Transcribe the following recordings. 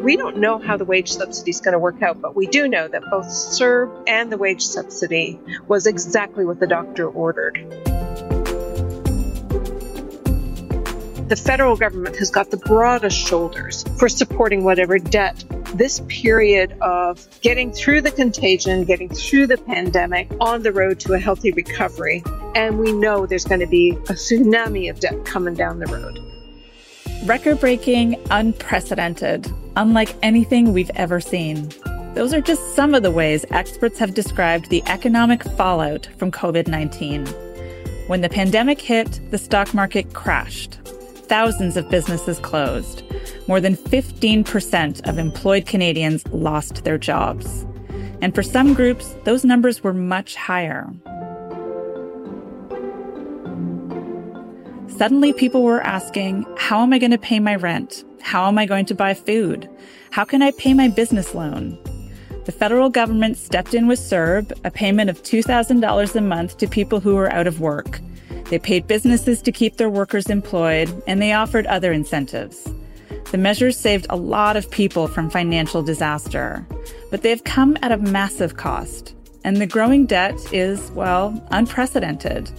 We don't know how the wage subsidy is going to work out, but we do know that both CERB and the wage subsidy was exactly what the doctor ordered. The federal government has got the broadest shoulders for supporting whatever debt this period of getting through the contagion, getting through the pandemic on the road to a healthy recovery. And we know there's going to be a tsunami of debt coming down the road. Record breaking, unprecedented, unlike anything we've ever seen. Those are just some of the ways experts have described the economic fallout from COVID 19. When the pandemic hit, the stock market crashed thousands of businesses closed. More than 15% of employed Canadians lost their jobs. And for some groups, those numbers were much higher. Suddenly, people were asking, How am I going to pay my rent? How am I going to buy food? How can I pay my business loan? The federal government stepped in with CERB, a payment of $2,000 a month to people who were out of work. They paid businesses to keep their workers employed, and they offered other incentives. The measures saved a lot of people from financial disaster, but they have come at a massive cost. And the growing debt is, well, unprecedented.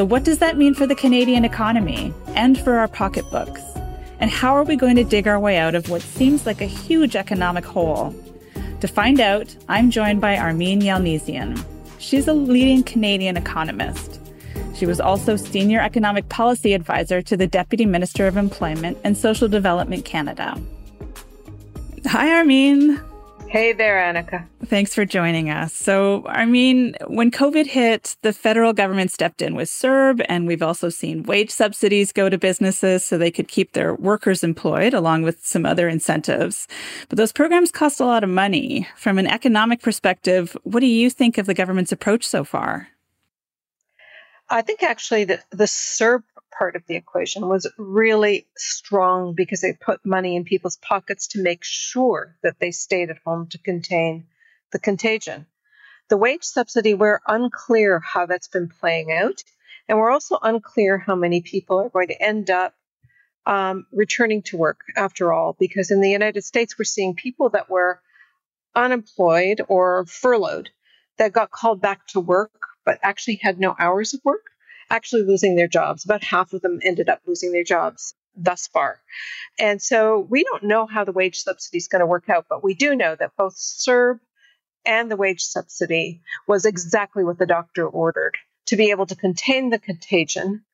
So, what does that mean for the Canadian economy and for our pocketbooks? And how are we going to dig our way out of what seems like a huge economic hole? To find out, I'm joined by Armine Yalnizyan. She's a leading Canadian economist. She was also Senior Economic Policy Advisor to the Deputy Minister of Employment and Social Development Canada. Hi, Armine. Hey there, Annika. Thanks for joining us. So, I mean, when COVID hit, the federal government stepped in with CERB, and we've also seen wage subsidies go to businesses so they could keep their workers employed, along with some other incentives. But those programs cost a lot of money. From an economic perspective, what do you think of the government's approach so far? I think actually the, the CERB part of the equation was really strong because they put money in people's pockets to make sure that they stayed at home to contain the contagion. The wage subsidy, we're unclear how that's been playing out. And we're also unclear how many people are going to end up um, returning to work after all, because in the United States, we're seeing people that were unemployed or furloughed that got called back to work but actually had no hours of work, actually losing their jobs. About half of them ended up losing their jobs thus far. And so we don't know how the wage subsidy is going to work out, but we do know that both CERB and the wage subsidy was exactly what the doctor ordered to be able to contain the contagion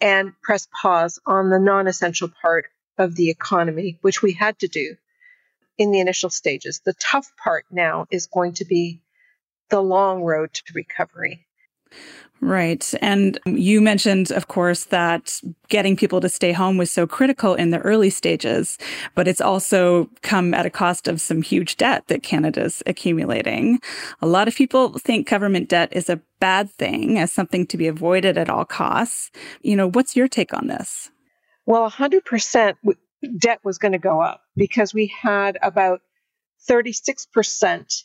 and press pause on the non essential part of the economy, which we had to do in the initial stages. The tough part now is going to be the long road to recovery. Right. And you mentioned, of course, that getting people to stay home was so critical in the early stages, but it's also come at a cost of some huge debt that Canada's accumulating. A lot of people think government debt is a bad thing, as something to be avoided at all costs. You know, what's your take on this? Well, 100% debt was going to go up because we had about 36%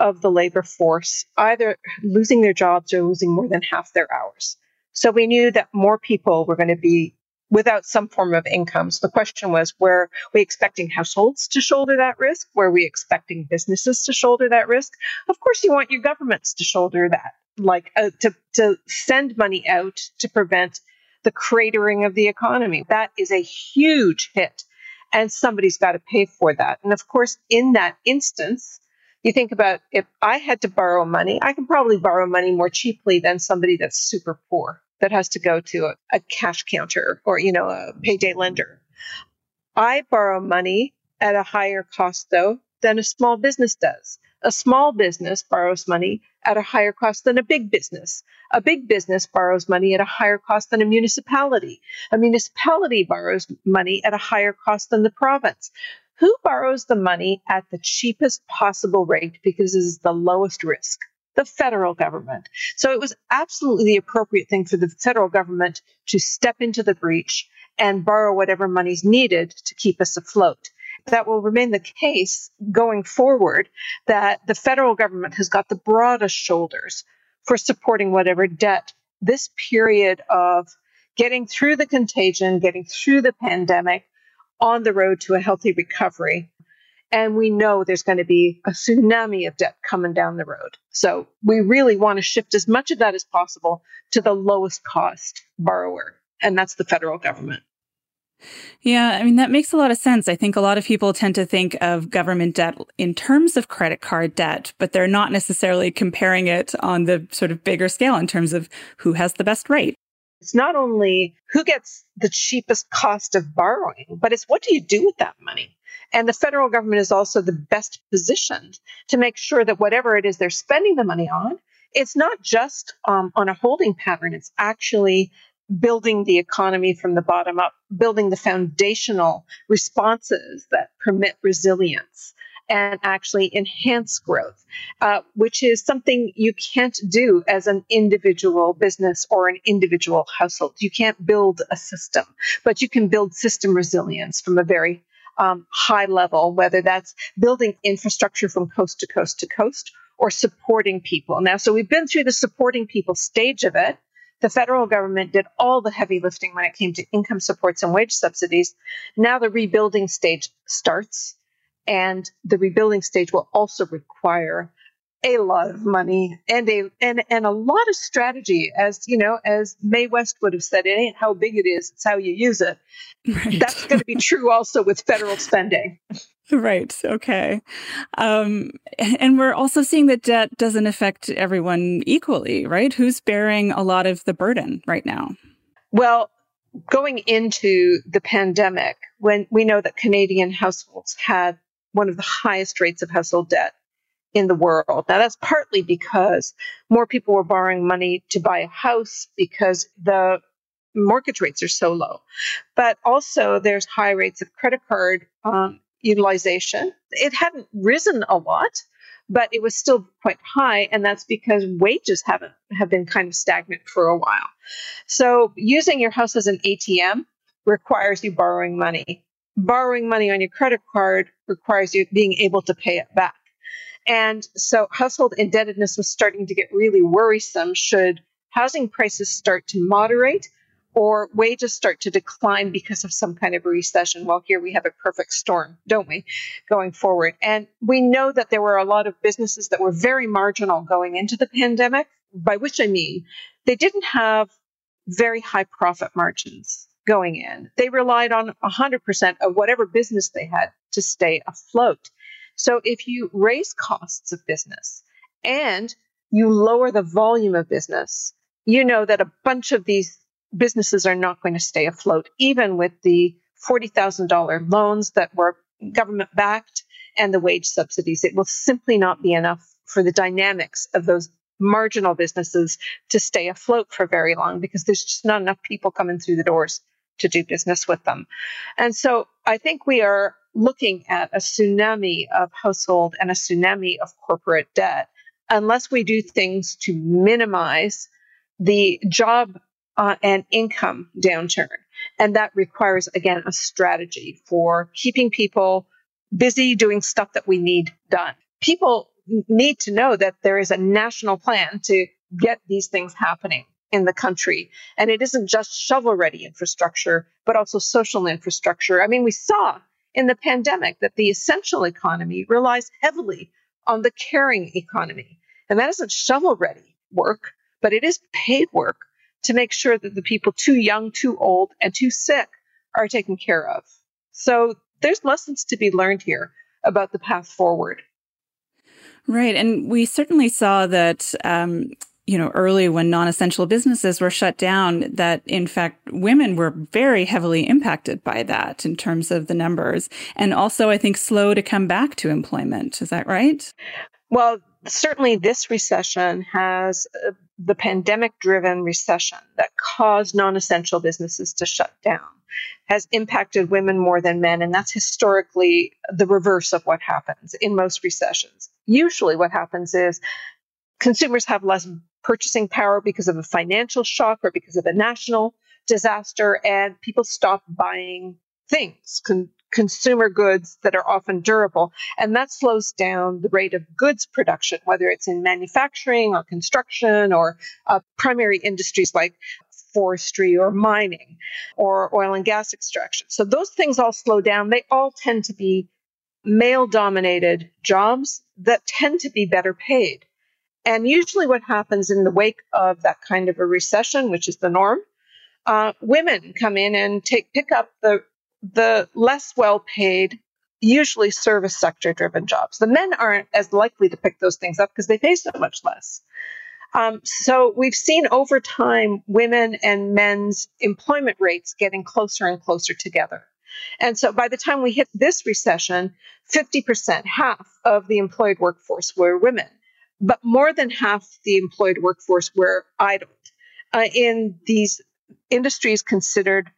of the labor force either losing their jobs or losing more than half their hours. So we knew that more people were going to be without some form of income. So the question was, were we expecting households to shoulder that risk? Were we expecting businesses to shoulder that risk? Of course, you want your governments to shoulder that, like uh, to, to send money out to prevent the cratering of the economy. That is a huge hit. And somebody's got to pay for that. And of course, in that instance, you think about if I had to borrow money, I can probably borrow money more cheaply than somebody that's super poor that has to go to a, a cash counter or, you know, a payday lender. I borrow money at a higher cost, though, than a small business does. A small business borrows money at a higher cost than a big business. A big business borrows money at a higher cost than a municipality. A municipality borrows money at a higher cost than the province. Who borrows the money at the cheapest possible rate because it is the lowest risk? The federal government. So it was absolutely the appropriate thing for the federal government to step into the breach and borrow whatever money's needed to keep us afloat. That will remain the case going forward, that the federal government has got the broadest shoulders for supporting whatever debt this period of getting through the contagion, getting through the pandemic, on the road to a healthy recovery. And we know there's going to be a tsunami of debt coming down the road. So we really want to shift as much of that as possible to the lowest cost borrower, and that's the federal government. Yeah, I mean, that makes a lot of sense. I think a lot of people tend to think of government debt in terms of credit card debt, but they're not necessarily comparing it on the sort of bigger scale in terms of who has the best rate. It's not only who gets the cheapest cost of borrowing, but it's what do you do with that money? And the federal government is also the best positioned to make sure that whatever it is they're spending the money on, it's not just um, on a holding pattern, it's actually building the economy from the bottom up, building the foundational responses that permit resilience and actually enhance growth, uh, which is something you can't do as an individual business or an individual household. You can't build a system, but you can build system resilience from a very um, high level, whether that's building infrastructure from coast to coast to coast or supporting people. Now, so we've been through the supporting people stage of it. The federal government did all the heavy lifting when it came to income supports and wage subsidies. Now the rebuilding stage starts, and the rebuilding stage will also require a lot of money and a and, and a lot of strategy as you know as Mae West would have said it ain't how big it is it's how you use it. Right. that's going to be true also with federal spending. Right okay. Um, and we're also seeing that debt doesn't affect everyone equally right? Who's bearing a lot of the burden right now? Well going into the pandemic when we know that Canadian households had one of the highest rates of household debt in the world. Now, that's partly because more people were borrowing money to buy a house because the mortgage rates are so low. But also, there's high rates of credit card um, utilization. It hadn't risen a lot, but it was still quite high, and that's because wages haven't have been kind of stagnant for a while. So, using your house as an ATM requires you borrowing money. Borrowing money on your credit card requires you being able to pay it back. And so household indebtedness was starting to get really worrisome should housing prices start to moderate or wages start to decline because of some kind of a recession. Well, here we have a perfect storm, don't we, going forward? And we know that there were a lot of businesses that were very marginal going into the pandemic, by which I mean they didn't have very high profit margins going in. They relied on 100% of whatever business they had to stay afloat. So if you raise costs of business and you lower the volume of business, you know that a bunch of these businesses are not going to stay afloat, even with the $40,000 loans that were government backed and the wage subsidies. It will simply not be enough for the dynamics of those marginal businesses to stay afloat for very long because there's just not enough people coming through the doors to do business with them. And so I think we are looking at a tsunami of household and a tsunami of corporate debt unless we do things to minimize the job uh, and income downturn. And that requires, again, a strategy for keeping people busy doing stuff that we need done. People need to know that there is a national plan to get these things happening in the country. And it isn't just shovel ready infrastructure, but also social infrastructure. I mean, we saw in the pandemic that the essential economy relies heavily on the caring economy. And that isn't shovel ready work, but it is paid work to make sure that the people too young, too old, and too sick are taken care of. So there's lessons to be learned here about the path forward. Right. And we certainly saw that um, you know, early when non-essential businesses were shut down, that in fact women were very heavily impacted by that in terms of the numbers, and also I think slow to come back to employment. Is that right? Well, certainly this recession has uh, the pandemic-driven recession that caused non-essential businesses to shut down has impacted women more than men and that's historically the reverse of what happens in most recessions usually what happens is consumers have less purchasing power because of a financial shock or because of a national disaster, and people stop buying things, con- consumer goods that are often durable. And that slows down the rate of goods production, whether it's in manufacturing or construction or uh, primary industries like forestry or mining or oil and gas extraction. So those things all slow down. They all tend to be male dominated jobs that tend to be better paid. And usually, what happens in the wake of that kind of a recession, which is the norm, uh, women come in and take pick up the the less well paid, usually service sector driven jobs. The men aren't as likely to pick those things up because they pay so much less. Um, so we've seen over time women and men's employment rates getting closer and closer together. And so by the time we hit this recession, 50%, half of the employed workforce were women, but more than half the employed workforce were idled uh, in these industries considered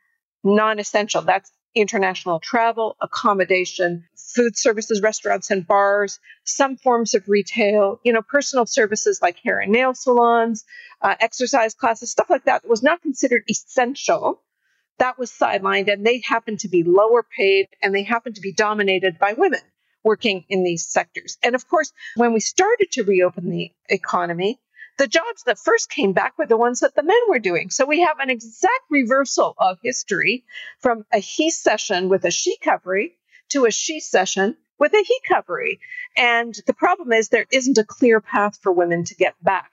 non essential. That's international travel, accommodation, food services, restaurants and bars, some forms of retail, you know, personal services like hair and nail salons, uh, exercise classes, stuff like that was not considered essential. That was sidelined, and they happen to be lower paid and they happen to be dominated by women working in these sectors. And of course, when we started to reopen the economy, the jobs that first came back were the ones that the men were doing. So we have an exact reversal of history from a he session with a she covery to a she session with a he covery. And the problem is there isn't a clear path for women to get back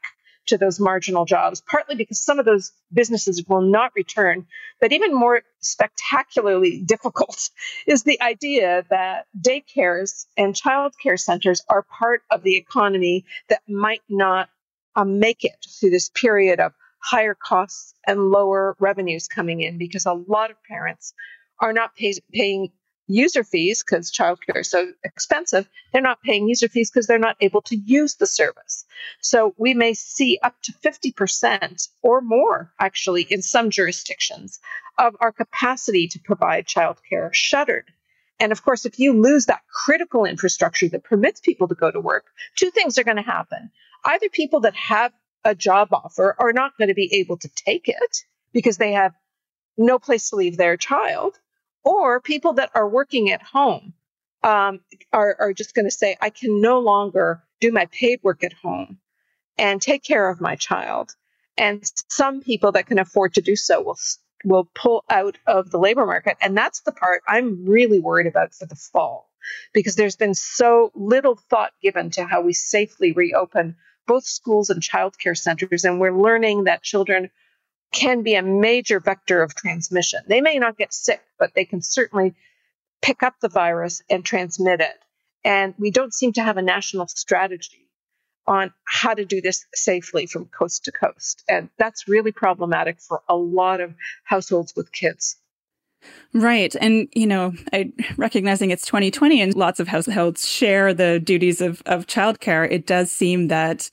to those marginal jobs, partly because some of those businesses will not return. But even more spectacularly difficult is the idea that daycares and childcare centers are part of the economy that might not um, make it through this period of higher costs and lower revenues coming in because a lot of parents are not pay, paying user fees because childcare is so expensive. They're not paying user fees because they're not able to use the service. So we may see up to 50% or more, actually, in some jurisdictions, of our capacity to provide childcare shuttered. And of course, if you lose that critical infrastructure that permits people to go to work, two things are going to happen either people that have a job offer are not going to be able to take it because they have no place to leave their child, or people that are working at home um, are, are just going to say, I can no longer do my paid work at home and take care of my child. And some people that can afford to do so will will pull out of the labor market, and that's the part I'm really worried about for the fall because there's been so little thought given to how we safely reopen both schools and childcare centers, and we're learning that children can be a major vector of transmission. They may not get sick, but they can certainly pick up the virus and transmit it. And we don't seem to have a national strategy on how to do this safely from coast to coast. And that's really problematic for a lot of households with kids. Right. And, you know, I, recognizing it's 2020 and lots of households share the duties of, of childcare, it does seem that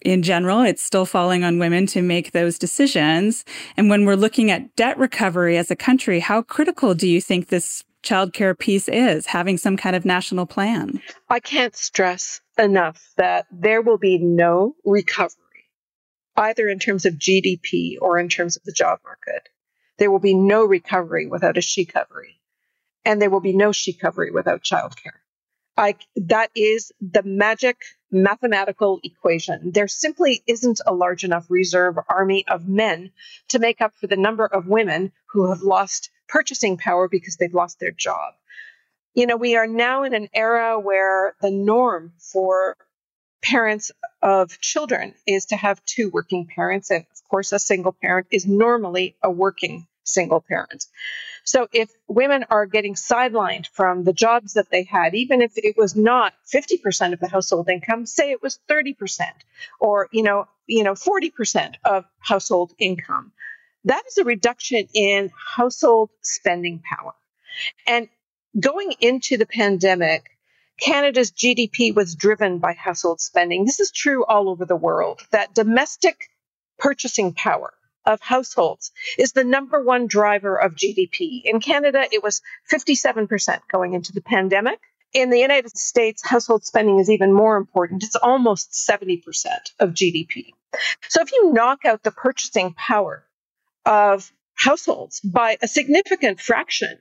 in general, it's still falling on women to make those decisions. And when we're looking at debt recovery as a country, how critical do you think this childcare piece is, having some kind of national plan? I can't stress enough that there will be no recovery, either in terms of GDP or in terms of the job market, there will be no recovery without a she covery, and there will be no she covery without childcare. I, that is the magic mathematical equation. There simply isn't a large enough reserve army of men to make up for the number of women who have lost purchasing power because they've lost their job. You know, we are now in an era where the norm for parents of children is to have two working parents. And of course, a single parent is normally a working single parent. So if women are getting sidelined from the jobs that they had, even if it was not 50% of the household income, say it was 30% or, you know, you know, 40% of household income, that is a reduction in household spending power. And going into the pandemic, Canada's GDP was driven by household spending. This is true all over the world, that domestic purchasing power of households is the number one driver of GDP. In Canada, it was 57% going into the pandemic. In the United States, household spending is even more important. It's almost 70% of GDP. So if you knock out the purchasing power of households by a significant fraction,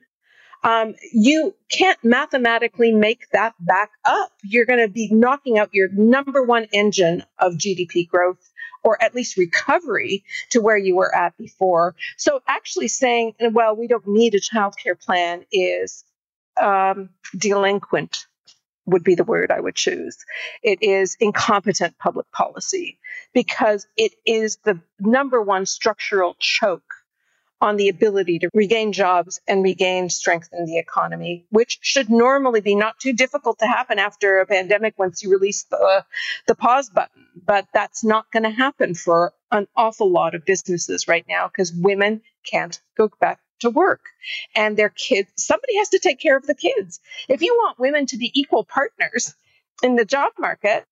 um, you can't mathematically make that back up. You're going to be knocking out your number one engine of GDP growth or at least recovery to where you were at before. So actually saying, well, we don't need a child care plan is um, delinquent would be the word I would choose. It is incompetent public policy because it is the number one structural choke on the ability to regain jobs and regain strength in the economy, which should normally be not too difficult to happen after a pandemic once you release the, the pause button. But that's not going to happen for an awful lot of businesses right now because women can't go back to work and their kids somebody has to take care of the kids if you want women to be equal partners in the job market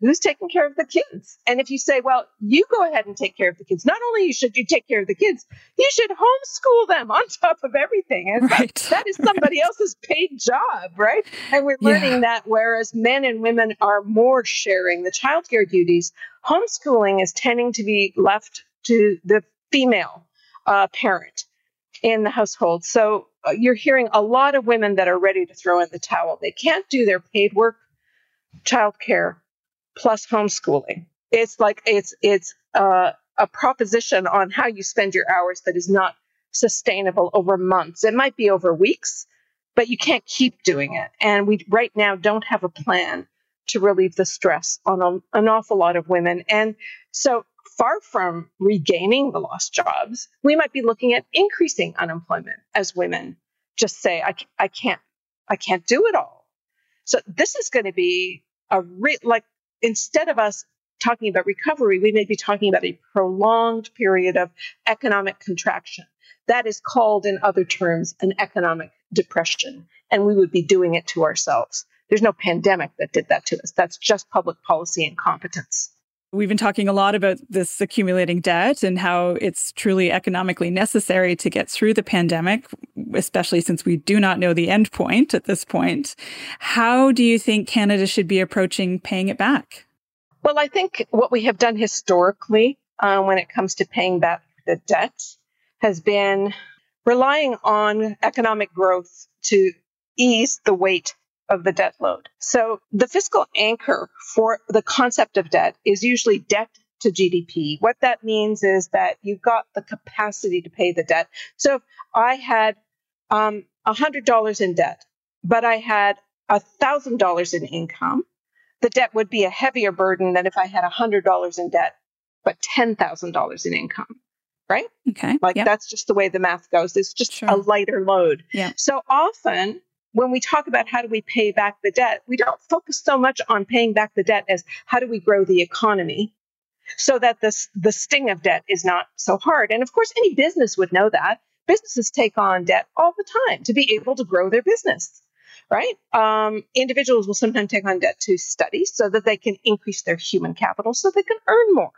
who's taking care of the kids and if you say well you go ahead and take care of the kids not only should you take care of the kids you should homeschool them on top of everything and right. that, that is somebody else's paid job right and we're learning yeah. that whereas men and women are more sharing the childcare duties homeschooling is tending to be left to the female uh, parent in the household. So uh, you're hearing a lot of women that are ready to throw in the towel. They can't do their paid work, childcare, plus homeschooling. It's like it's it's uh, a proposition on how you spend your hours that is not sustainable over months. It might be over weeks, but you can't keep doing it. And we right now don't have a plan to relieve the stress on a, an awful lot of women. And so far from regaining the lost jobs, we might be looking at increasing unemployment as women just say, I, I can't, I can't do it all. So this is going to be a re- like instead of us talking about recovery, we may be talking about a prolonged period of economic contraction. That is called, in other terms, an economic depression, and we would be doing it to ourselves. There's no pandemic that did that to us. That's just public policy incompetence. We've been talking a lot about this accumulating debt and how it's truly economically necessary to get through the pandemic, especially since we do not know the end point at this point. How do you think Canada should be approaching paying it back? Well, I think what we have done historically uh, when it comes to paying back the debt has been relying on economic growth to ease the weight of the debt load. So the fiscal anchor for the concept of debt is usually debt to GDP. What that means is that you've got the capacity to pay the debt. So if I had um, $100 in debt, but I had $1,000 in income, the debt would be a heavier burden than if I had $100 in debt, but $10,000 in income. Right? Okay. Like yep. that's just the way the math goes. It's just sure. a lighter load. Yeah. So often when we talk about how do we pay back the debt, we don't focus so much on paying back the debt as how do we grow the economy so that this, the sting of debt is not so hard. And of course, any business would know that. Businesses take on debt all the time to be able to grow their business, right? Um, individuals will sometimes take on debt to study so that they can increase their human capital so they can earn more.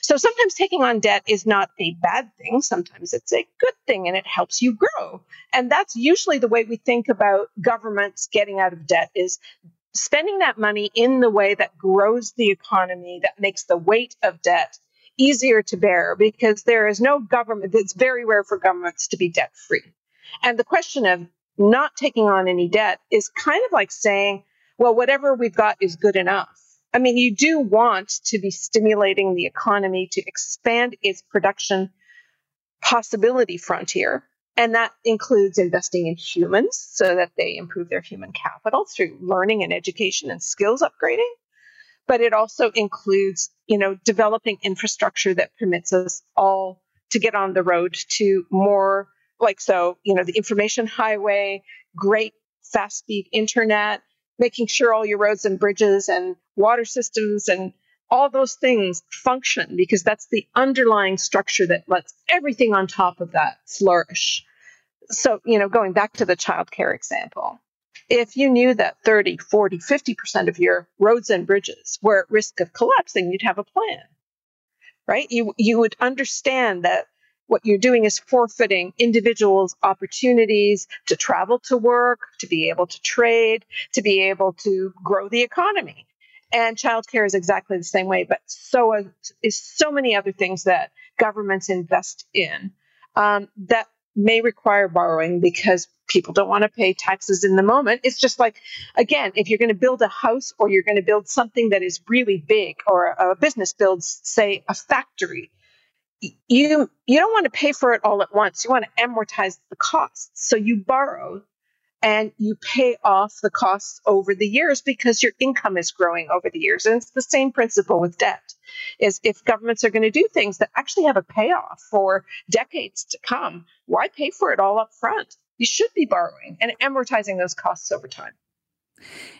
So sometimes taking on debt is not a bad thing. Sometimes it's a good thing and it helps you grow. And that's usually the way we think about governments getting out of debt is spending that money in the way that grows the economy, that makes the weight of debt easier to bear because there is no government, it's very rare for governments to be debt free. And the question of not taking on any debt is kind of like saying, well, whatever we've got is good enough. I mean, you do want to be stimulating the economy to expand its production possibility frontier. And that includes investing in humans so that they improve their human capital through learning and education and skills upgrading. But it also includes, you know, developing infrastructure that permits us all to get on the road to more like so, you know, the information highway, great fast speed internet, making sure all your roads and bridges and water systems and all those things function because that's the underlying structure that lets everything on top of that flourish. So, you know, going back to the childcare example, if you knew that 30, 40, 50% of your roads and bridges were at risk of collapsing, you'd have a plan, right? You, you would understand that what you're doing is forfeiting individuals' opportunities to travel to work, to be able to trade, to be able to grow the economy. And childcare is exactly the same way, but so is so many other things that governments invest in um, that may require borrowing because people don't want to pay taxes in the moment. It's just like, again, if you're going to build a house or you're going to build something that is really big, or a business builds, say, a factory, you you don't want to pay for it all at once. You want to amortize the costs. So you borrow and you pay off the costs over the years because your income is growing over the years. And it's the same principle with debt. Is if governments are going to do things that actually have a payoff for decades to come, why pay for it all up front? You should be borrowing and amortizing those costs over time.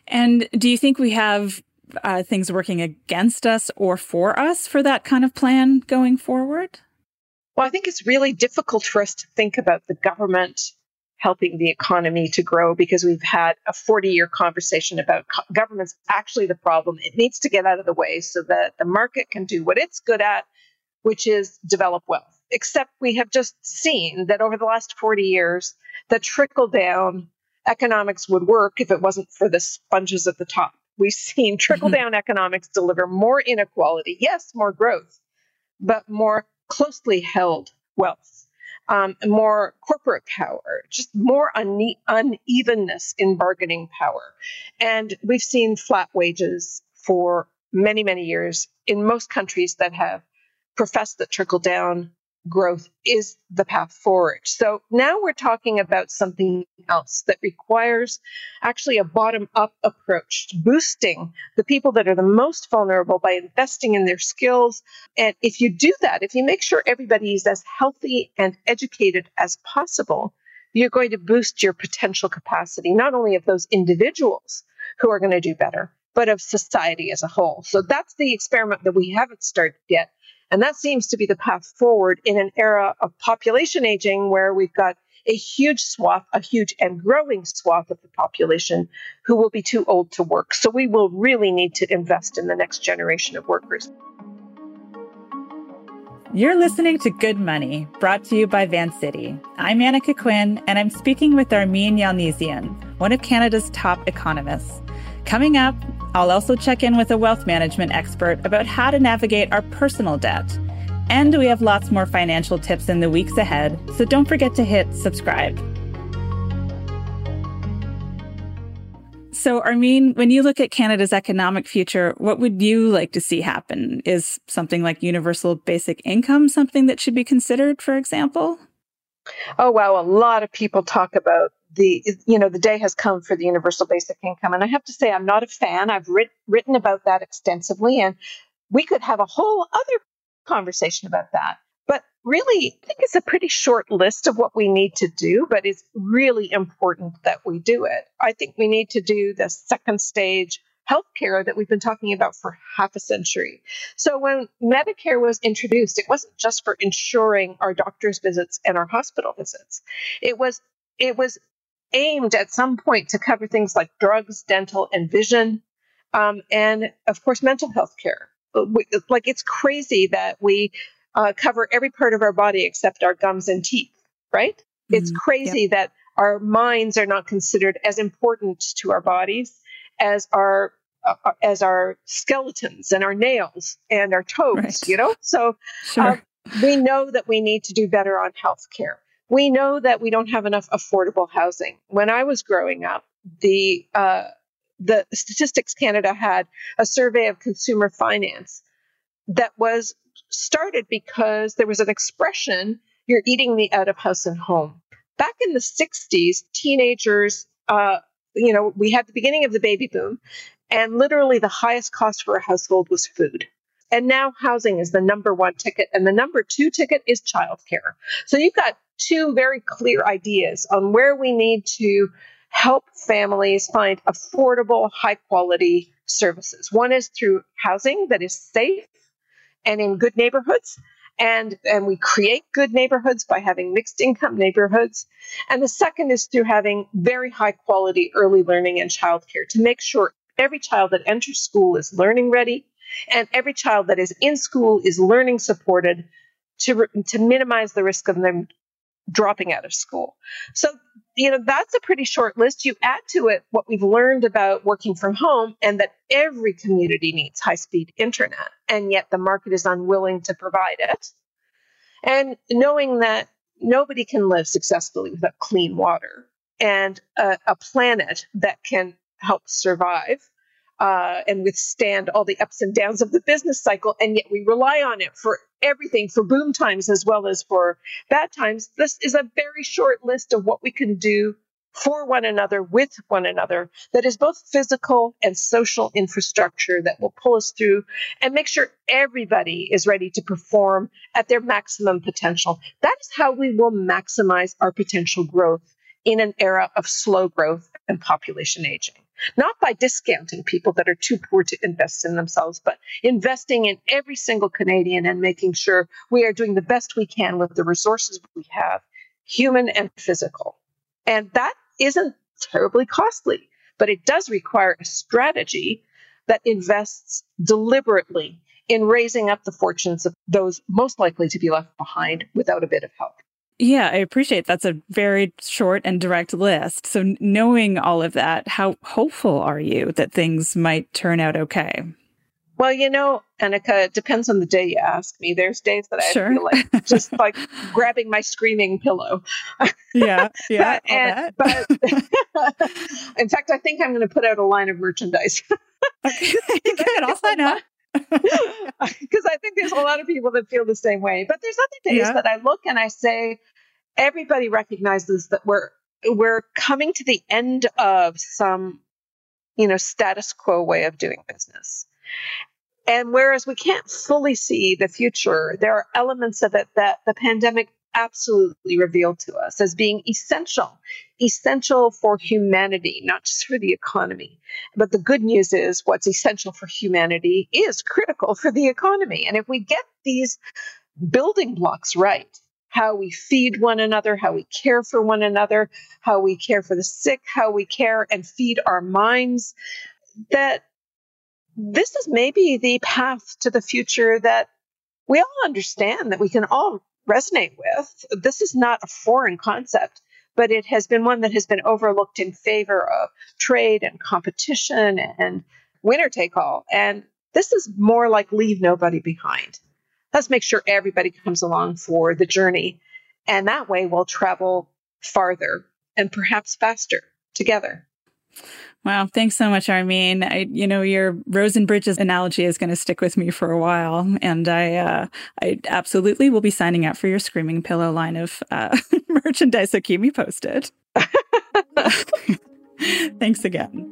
And do you think we have uh, things working against us or for us for that kind of plan going forward? Well, I think it's really difficult for us to think about the government helping the economy to grow because we've had a 40 year conversation about co- government's actually the problem. It needs to get out of the way so that the market can do what it's good at, which is develop wealth. Except we have just seen that over the last 40 years, the trickle down economics would work if it wasn't for the sponges at the top. We've seen trickle down mm-hmm. economics deliver more inequality, yes, more growth, but more closely held wealth, um, more corporate power, just more une- unevenness in bargaining power. And we've seen flat wages for many, many years in most countries that have professed that trickle down growth is the path forward. So now we're talking about something else that requires actually a bottom up approach, boosting the people that are the most vulnerable by investing in their skills. And if you do that, if you make sure everybody is as healthy and educated as possible, you're going to boost your potential capacity, not only of those individuals who are going to do better, but of society as a whole. So that's the experiment that we haven't started yet. And that seems to be the path forward in an era of population aging where we've got a huge swath, a huge and growing swath of the population who will be too old to work. So we will really need to invest in the next generation of workers. You're listening to Good Money, brought to you by Vancity. I'm Annika Quinn, and I'm speaking with Armine Yalnizyan, one of Canada's top economists. Coming up, I'll also check in with a wealth management expert about how to navigate our personal debt. And we have lots more financial tips in the weeks ahead, so don't forget to hit subscribe. So, Armine, when you look at Canada's economic future, what would you like to see happen? Is something like universal basic income something that should be considered, for example? Oh, wow. A lot of people talk about the you know the day has come for the universal basic income and i have to say i'm not a fan i've writ- written about that extensively and we could have a whole other conversation about that but really i think it's a pretty short list of what we need to do but it's really important that we do it i think we need to do the second stage healthcare that we've been talking about for half a century. So when Medicare was introduced, it wasn't just for insuring our doctor's visits and our hospital visits. It was it was aimed at some point to cover things like drugs, dental, and vision, um, and of course, mental health care. Like it's crazy that we uh, cover every part of our body except our gums and teeth, right? Mm-hmm. It's crazy yep. that our minds are not considered as important to our bodies as our uh, uh as our skeletons and our nails and our toes. Right. You know, so sure. um, we know that we need to do better on health care we know that we don't have enough affordable housing. When I was growing up, the uh, the Statistics Canada had a survey of consumer finance that was started because there was an expression you're eating the out of house and home. Back in the 60s, teenagers, uh, you know, we had the beginning of the baby boom, and literally the highest cost for a household was food. And now housing is the number one ticket, and the number two ticket is childcare. So you've got two very clear ideas on where we need to help families find affordable, high quality services. One is through housing that is safe and in good neighborhoods. And, and we create good neighborhoods by having mixed income neighborhoods. And the second is through having very high quality early learning and childcare to make sure every child that enters school is learning ready and every child that is in school is learning supported to, to minimize the risk of them dropping out of school. So, you know, that's a pretty short list. You add to it what we've learned about working from home and that every community needs high speed internet, and yet the market is unwilling to provide it. And knowing that nobody can live successfully without clean water and a, a planet that can help survive uh, and withstand all the ups and downs of the business cycle, and yet we rely on it for everything, for boom times as well as for bad times. This is a very short list of what we can do for one another, with one another, that is both physical and social infrastructure that will pull us through and make sure everybody is ready to perform at their maximum potential. That is how we will maximize our potential growth in an era of slow growth and population aging. Not by discounting people that are too poor to invest in themselves, but investing in every single Canadian and making sure we are doing the best we can with the resources we have, human and physical. And that isn't terribly costly, but it does require a strategy that invests deliberately in raising up the fortunes of those most likely to be left behind without a bit of help. Yeah, I appreciate that's a very short and direct list. So, knowing all of that, how hopeful are you that things might turn out okay? Well, you know, Annika, it depends on the day you ask me. There's days that I sure. feel like just like grabbing my screaming pillow. Yeah, yeah. but, and, but in fact, I think I'm going to put out a line of merchandise. okay, good. I'll sign up. Because I think there's a lot of people that feel the same way. But there's other days yeah. that I look and I say, everybody recognizes that we're we're coming to the end of some, you know, status quo way of doing business. And whereas we can't fully see the future, there are elements of it that the pandemic absolutely revealed to us as being essential, essential for humanity, not just for the economy. But the good news is what's essential for humanity is critical for the economy. And if we get these building blocks right, how we feed one another, how we care for one another, how we care for the sick, how we care and feed our minds, that this is maybe the path to the future that we all understand that we can all resonate with. This is not a foreign concept, but it has been one that has been overlooked in favor of trade and competition and winner take all. And this is more like leave nobody behind. Let's make sure everybody comes along for the journey. And that way we'll travel farther and perhaps faster together. Wow, thanks so much, Armine. I, you know, your roads bridges analogy is going to stick with me for a while, and I, uh, I absolutely will be signing up for your screaming pillow line of uh, merchandise. So keep me posted. thanks again.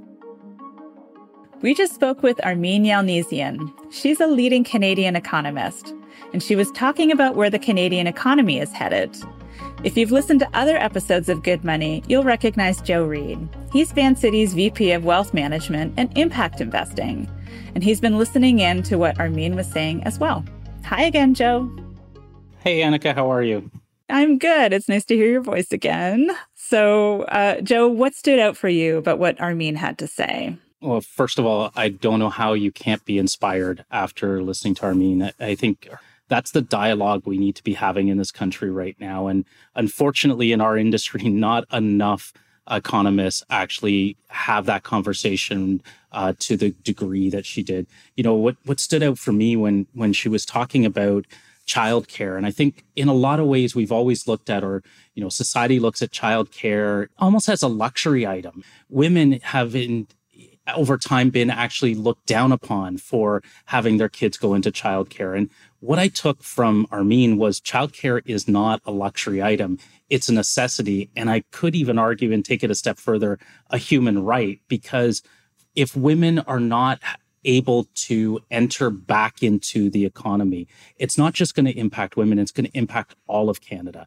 We just spoke with Armine Yalnizyan. She's a leading Canadian economist, and she was talking about where the Canadian economy is headed. If you've listened to other episodes of Good Money, you'll recognize Joe Reed. He's Vancity's VP of Wealth Management and Impact Investing, and he's been listening in to what Armine was saying as well. Hi again, Joe. Hey, Annika, how are you? I'm good. It's nice to hear your voice again. So, uh, Joe, what stood out for you about what Armine had to say? Well, first of all, I don't know how you can't be inspired after listening to Armine. I think that's the dialogue we need to be having in this country right now. And unfortunately, in our industry, not enough economists actually have that conversation uh, to the degree that she did. You know, what what stood out for me when when she was talking about childcare, and I think in a lot of ways we've always looked at, or you know, society looks at childcare almost as a luxury item. Women have in over time been actually looked down upon for having their kids go into childcare. And what I took from Armine was childcare is not a luxury item. It's a necessity. And I could even argue and take it a step further, a human right, because if women are not able to enter back into the economy. It's not just going to impact women, it's going to impact all of Canada.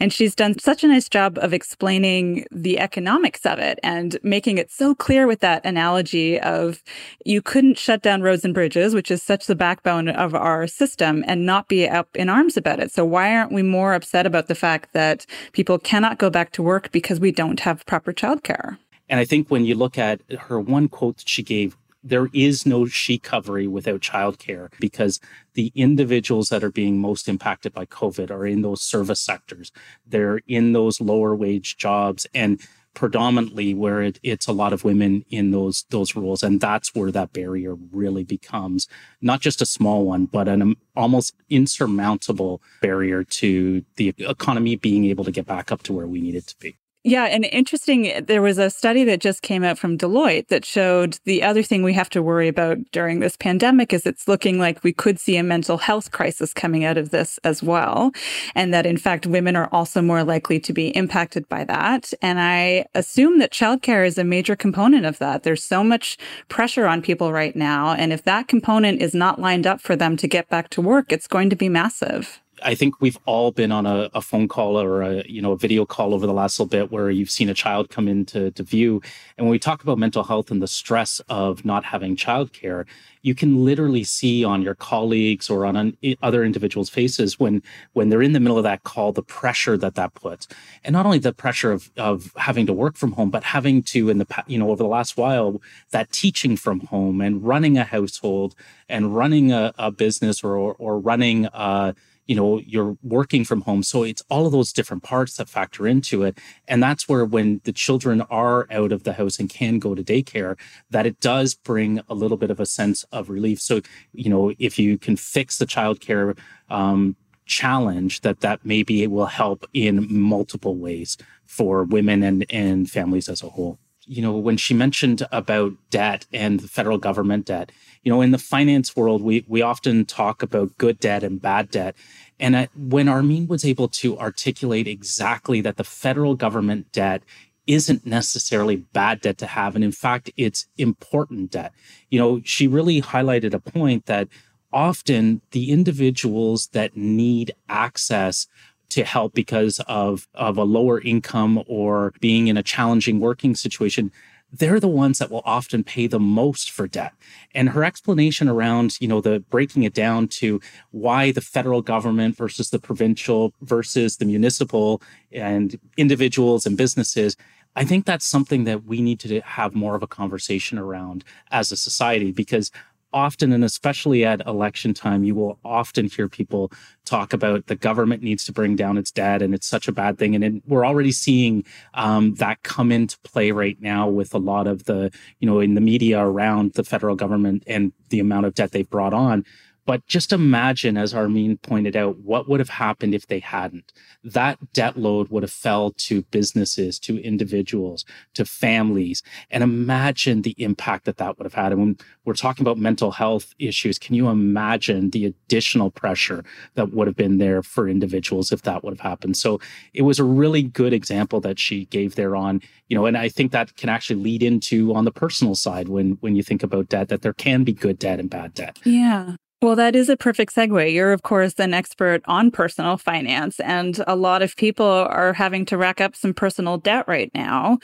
And she's done such a nice job of explaining the economics of it and making it so clear with that analogy of you couldn't shut down roads and bridges, which is such the backbone of our system, and not be up in arms about it. So why aren't we more upset about the fact that people cannot go back to work because we don't have proper childcare? And I think when you look at her one quote that she gave there is no she-covery without childcare because the individuals that are being most impacted by COVID are in those service sectors. They're in those lower wage jobs and predominantly where it, it's a lot of women in those those roles and that's where that barrier really becomes not just a small one but an almost insurmountable barrier to the economy being able to get back up to where we need it to be Yeah, and interesting, eh, there was a study that just came out from Deloitte that showed the other thing we have to worry about during this pandemic is it's looking like we could see a mental health crisis coming out of this as well. And that in fact, women are also more likely to be impacted by that. And I assume that childcare is a major component of that. There's so much pressure on people right now. And if that component is not lined up for them to get back to work, it's going to be massive. I think we've all been on a, a, phone call or a you know a video call over the last little bit where you've seen a child come into to view. And when we talk about mental health and the stress of not having childcare, you can literally see on your colleagues or on an, other individuals' faces when when they're in the middle of that call the pressure that that puts, and not only the pressure of of having to work from home, but having to in the you know over the last while that teaching from home and running a household and running a, a business or or running. A, you know you're working from home. So it's all of those different parts that factor into it. And that's where when the children are out of the house and can go to daycare that it does bring a little bit of a sense of relief. So you know if you can fix the childcare um, challenge that that maybe it will help in multiple ways for women and and families as a whole you know when she mentioned about debt and the federal government debt you know in the finance world we we often talk about good debt and bad debt. And I, when Armine was able to articulate exactly that the federal government debt isn't necessarily bad debt to have and in fact it's important debt. You know she really highlighted a point that often the individuals that need access to help because of of a lower income or being in a challenging working situation they're the ones that will often pay the most for debt. And her explanation around, you know, the breaking it down to why the federal government versus the provincial versus the municipal and individuals and businesses, I think that's something that we need to have more of a conversation around as a society because often and especially at election time you will often hear people talk about the government needs to bring down its debt and it's such a bad thing. And it, we're already seeing um, that come into play right now with a lot of the you know in the media around the federal government and the amount of debt they've brought on but just imagine, as Armine pointed out, what would have happened if they hadn't. That debt load would have fell to businesses, to individuals, to families. And imagine the impact that that would have had. And when we're talking about mental health issues, can you imagine the additional pressure that would have been there for individuals if that would have happened? So it was a really good example that she gave there on, you know, and I think that can actually lead into on the personal side when when you think about debt, that there can be good debt and bad debt. Yeah. Well, that is a perfect segue. You're, of course, an expert on personal finance, and a lot of people are having to rack up some personal debt right now.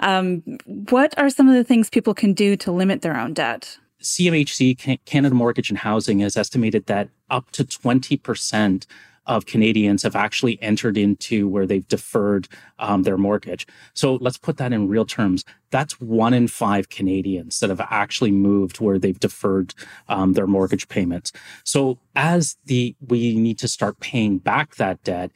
Um, what are some of the things people can do to limit their own debt? CMHC, Canada Mortgage and Housing, has estimated that up to 20% of Canadians have actually entered into where they've deferred um, their mortgage. So let's put that in real terms. That's one in five Canadians that have actually moved where they've deferred um, their mortgage payments. So as the we need to start paying back that debt,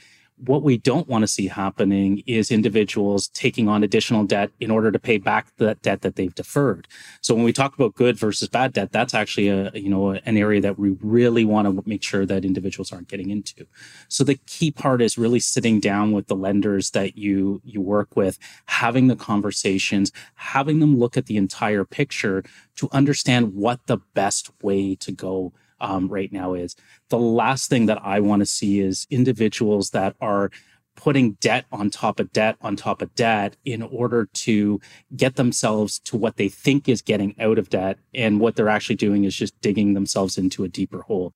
what we don't want to see happening is individuals taking on additional debt in order to pay back that debt that they've deferred. So when we talk about good versus bad debt, that's actually a you know an area that we really want to make sure that individuals aren't getting into. So the key part is really sitting down with the lenders that you you work with, having the conversations, having them look at the entire picture to understand what the best way to go um, right now is. The last thing that I want to see is individuals that are putting debt on top of debt on top of debt in order to get themselves to what they think is getting out of debt. And what they're actually doing is just digging themselves into a deeper hole.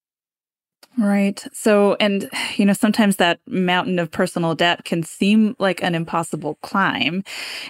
Right. So, and, you know, sometimes that mountain of personal debt can seem like an impossible climb.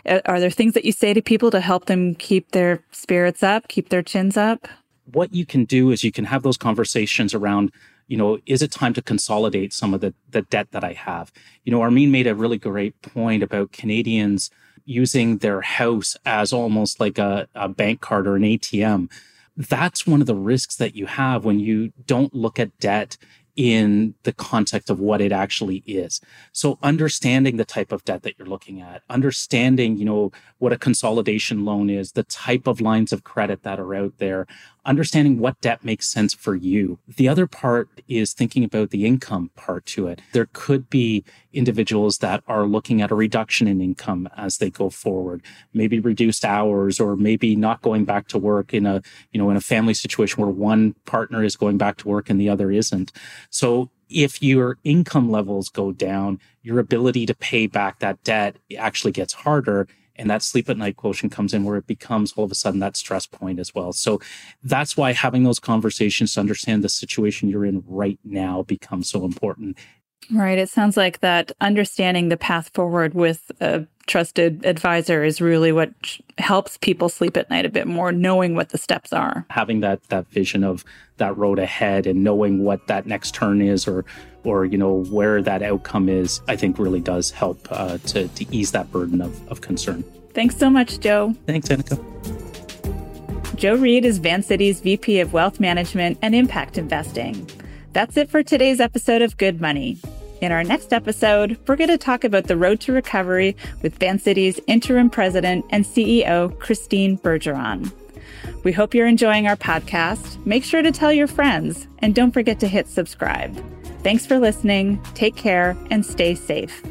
Are there things that you say to people to help them keep their spirits up, keep their chins up? What you can do is you can have those conversations around you know is it time to consolidate some of the, the debt that i have you know armine made a really great point about canadians using their house as almost like a, a bank card or an atm that's one of the risks that you have when you don't look at debt in the context of what it actually is. So understanding the type of debt that you're looking at, understanding, you know, what a consolidation loan is, the type of lines of credit that are out there, understanding what debt makes sense for you. The other part is thinking about the income part to it. There could be individuals that are looking at a reduction in income as they go forward, maybe reduced hours or maybe not going back to work in a, you know, in a family situation where one partner is going back to work and the other isn't. So if your income levels go down, your ability to pay back that debt actually gets harder and that sleep at night quotient comes in where it becomes all of a sudden that stress point as well. So that's why having those conversations to understand the situation you're in right now becomes so important. Right. It sounds like that understanding the path forward with a trusted advisor is really what helps people sleep at night a bit more, knowing what the steps are. Having that that vision of that road ahead and knowing what that next turn is or or you know where that outcome is, I think really does help uh, to to ease that burden of, of concern. Thanks so much, Joe. Thanks, Annika. Joe Reed is Vancity's VP of Wealth Management and Impact Investing. That's it for today's episode of Good Money. In our next episode, we're going to talk about the road to recovery with Vancity's interim president and CEO, Christine Bergeron. We hope you're enjoying our podcast. Make sure to tell your friends and don't forget to hit subscribe. Thanks for listening. Take care and stay safe.